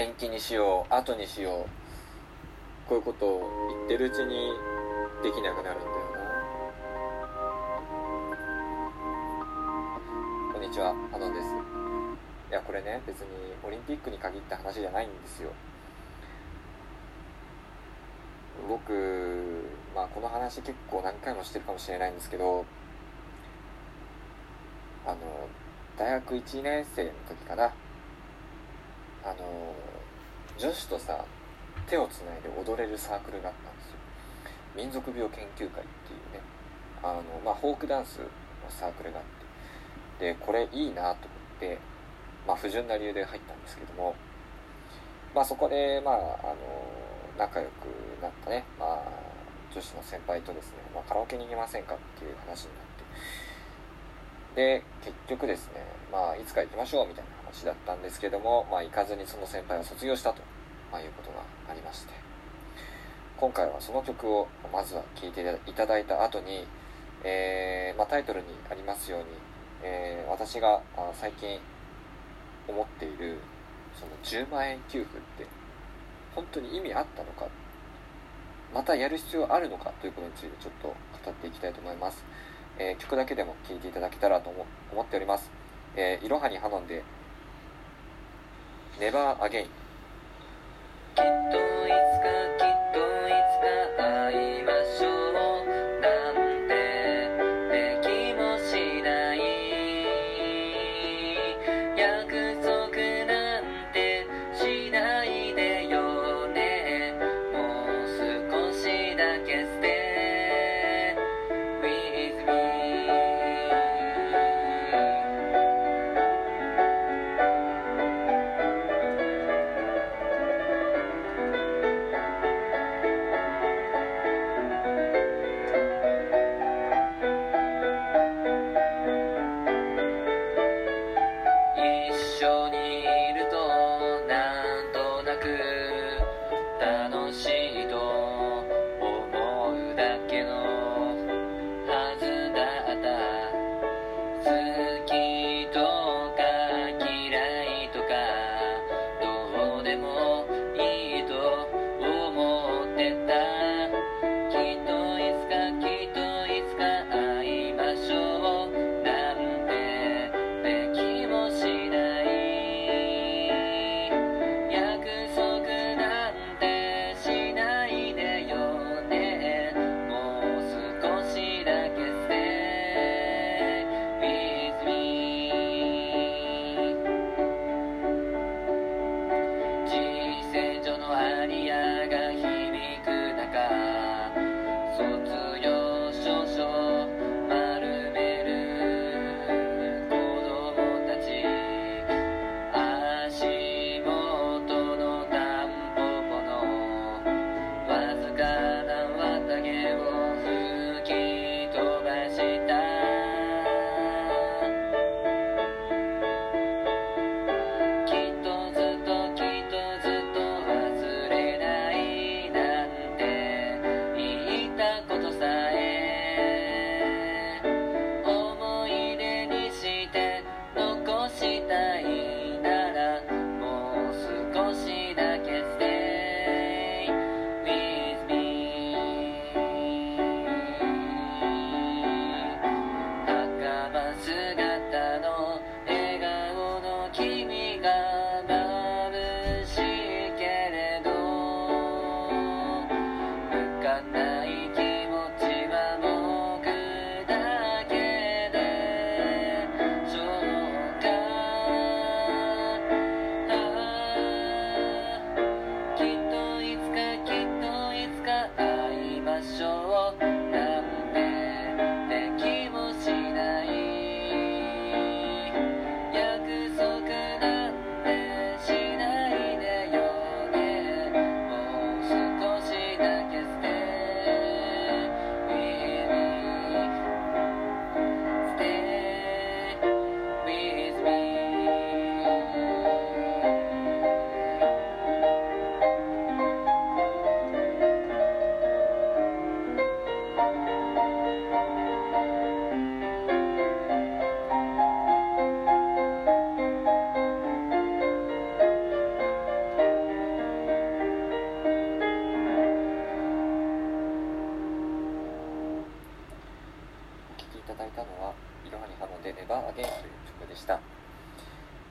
延期にしよう。後にしよう。こういうことを言ってるうちにできなくなるんだよな。こんにちは。アノンです。いやこれね別にオリンピックに限った話じゃないんですよ。僕、まあ、この話結構何回もしてるかもしれないんですけどあの大学1年生の時かな。あの女子とさ手をつないで踊れるサークルがあったんですよ。民族病研究会っていうね。あの、まあ、フォークダンスのサークルがあって。でこれいいなと思って、まあ、不純な理由で入ったんですけども、まあ、そこで、まあ、あの仲良くなったね、まあ、女子の先輩とですね、まあ、カラオケに行きませんかっていう話になって。で結局ですね、まあ、いつか行きましょうみたいな話だったんですけども、まあ、行かずにその先輩は卒業したと、まあ、いうことがありまして。今回はその曲をまずは聴いていただいた後に、えーまあ、タイトルにありますように、えー私が最近思っているその10万円給付って本当に意味あったのかまたやる必要あるのかということについてちょっと語っていきたいと思います、えー曲だけでも聴いていただけたらと思思っております、えーいろはにハノンで「Never Again」きっといつかきっといつか会いましょう。なんてできもしない。約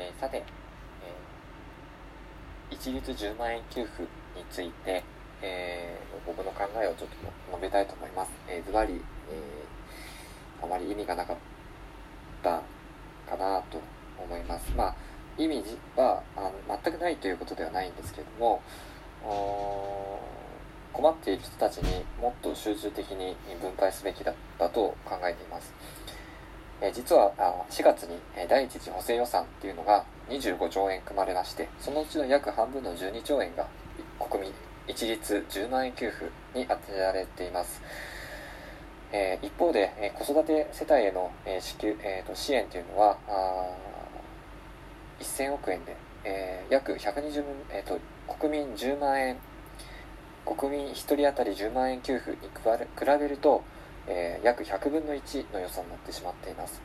えーさて、えー一律10万円給付について、えー僕の考えをちょっと述べたいと思います。えーズバリ、えーあまり意味がなかったかなと思います。まあ、意味はあの全くないということではないんですけども、困っている人たちにもっと集中的に分配すべきだったと考えています。え実は4月に第一次補正予算っていうのが25兆円組まれましてそのうちの約半分の12兆円が国民一律10万円給付に充てられています、え一方で、え子育て世帯への、え支給、えーと支援というのは1000億円で、え約120、えーと国民10万円国民1人当たり10万円給付に比べるとえー約100分の1の予算になってしまっています、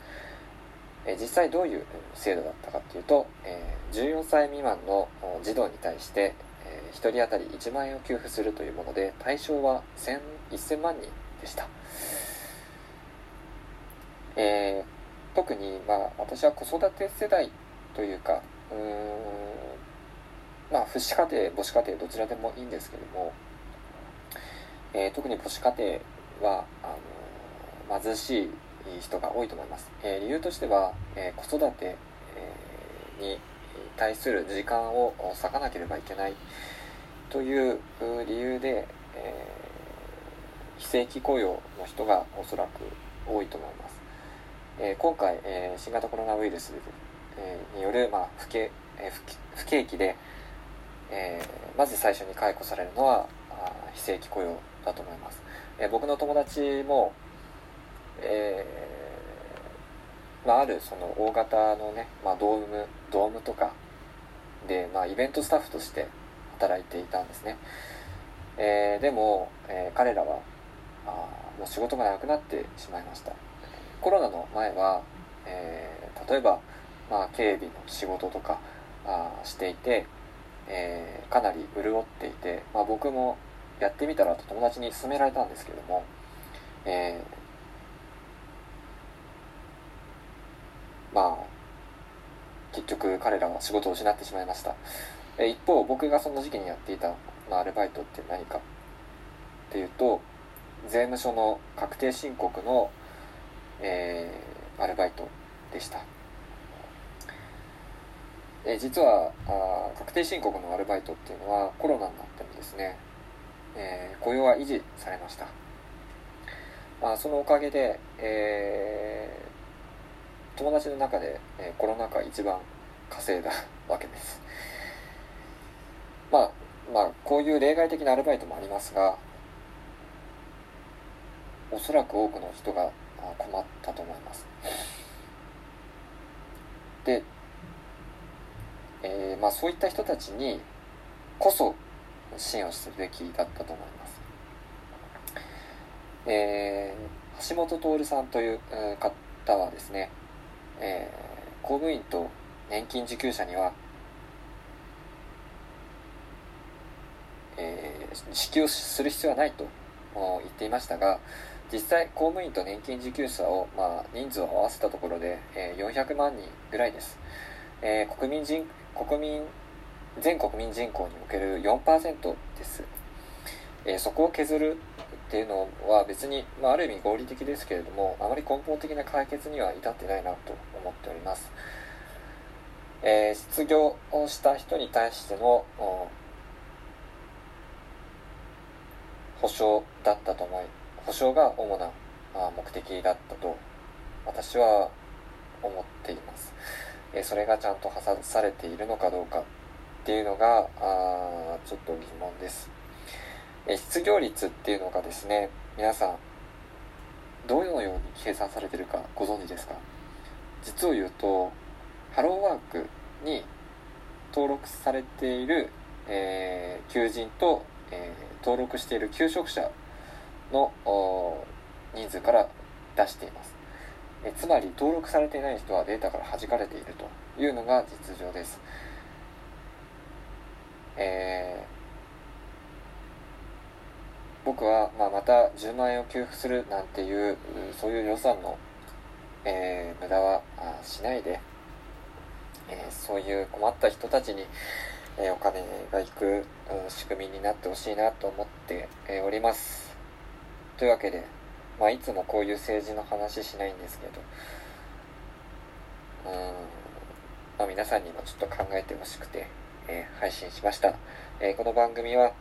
えー実際どういう制度だったかっていうと、えー14歳未満の児童に対して、え1人当たり1万円を給付するというもので対象は1000万人でした、えー特に、まあ、私は子育て世代というかうーんまあ父子家庭母子家庭どちらでもいいんですけども、えー特に母子家庭はあの貧しい人が多いと思います、えー理由としては、えー子育て、えーに対する時間を割かなければいけない。という理由で、え非正規雇用の人がおそらく多いと思います、えー今回、えー新型コロナウイルス、による、まあ、不景不景気で、えーまず最初に解雇されるのは非正規雇用だと思います、えー僕の友達も、えーまあ、あるその大型のね、まあ、ドームドームとかで、まあ、イベントスタッフとして働いていたんですね、えーでも、え彼らはあもう仕事がなくなってしまいました。コロナの前は、え例えば、まあ、警備の仕事とかあしていて、えかなり潤っていて、まあ、僕もやってみたらと友達に勧められたんですけども、えーまあ結局彼らは仕事を失ってしまいました。えー一方僕がその時期にやっていた、まあ、アルバイトって何かっていうと税務署の確定申告の、えーアルバイトでした。えー実はあ確定申告のアルバイトっていうのはコロナになってもですね、えー雇用は維持されました、まあ、そのおかげで、えー友達の中で、えーコロナ禍一番稼いだわけです。まあまあこういう例外的なアルバイトもありますがおそらく多くの人が困ったと思います。で、えーまあ、そういった人たちにこそ支援をするべきだったと思います、えー橋本徹さんという方はですね、えー公務員と年金受給者には、えー支給する必要はないと言っていましたが実際公務員と年金受給者を、まあ、人数を合わせたところで、えー400万人ぐらいです、えー国民人国民全国民人口における4%です、えーそこを削るっていうのは別に、まあ、ある意味合理的ですけれどもあまり根本的な解決には至ってないなと思っております、えー失業をした人に対しての保障だったと思い保障が主な目的だったと私は思っています、えーそれがちゃんと破されているのかどうか。っていうのがあちょっと疑問です、え失業率っていうのがですね皆さんどのように計算されてるかご存知ですか？実を言うとハローワークに登録されている、えー求人と、えー登録している求職者の人数から出しています。えつまり登録されていない人はデータから弾かれているというのが実情です。えー僕は、まあ、また10万円を給付するなんていうそういう予算の、えー無駄はしないで、えーそういう困った人たちに、えー、お金が行く、仕組みになってほしいなと思って、え、おります。というわけで、まあ、いつもこういう政治の話しないんですけどうん、まあ、皆さんにもちょっと考えてほしくて、えー、配信しました、えこの番組は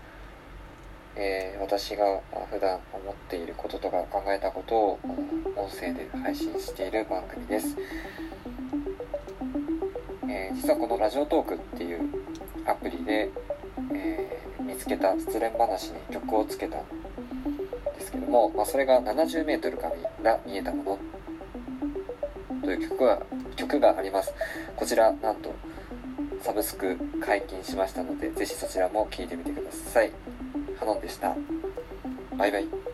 えー、私が普段思っていることとか考えたことを音声で配信している番組です、え、実はこのラジオトークっていうアプリで、え、見つけた失恋話に曲をつけたんですけども、まあ、それが 70m から見えたものという曲が曲があります。こちらなんとサブスク解禁しましたのでぜひそちらも聴いてみてください。ハノンでした。バイバイ。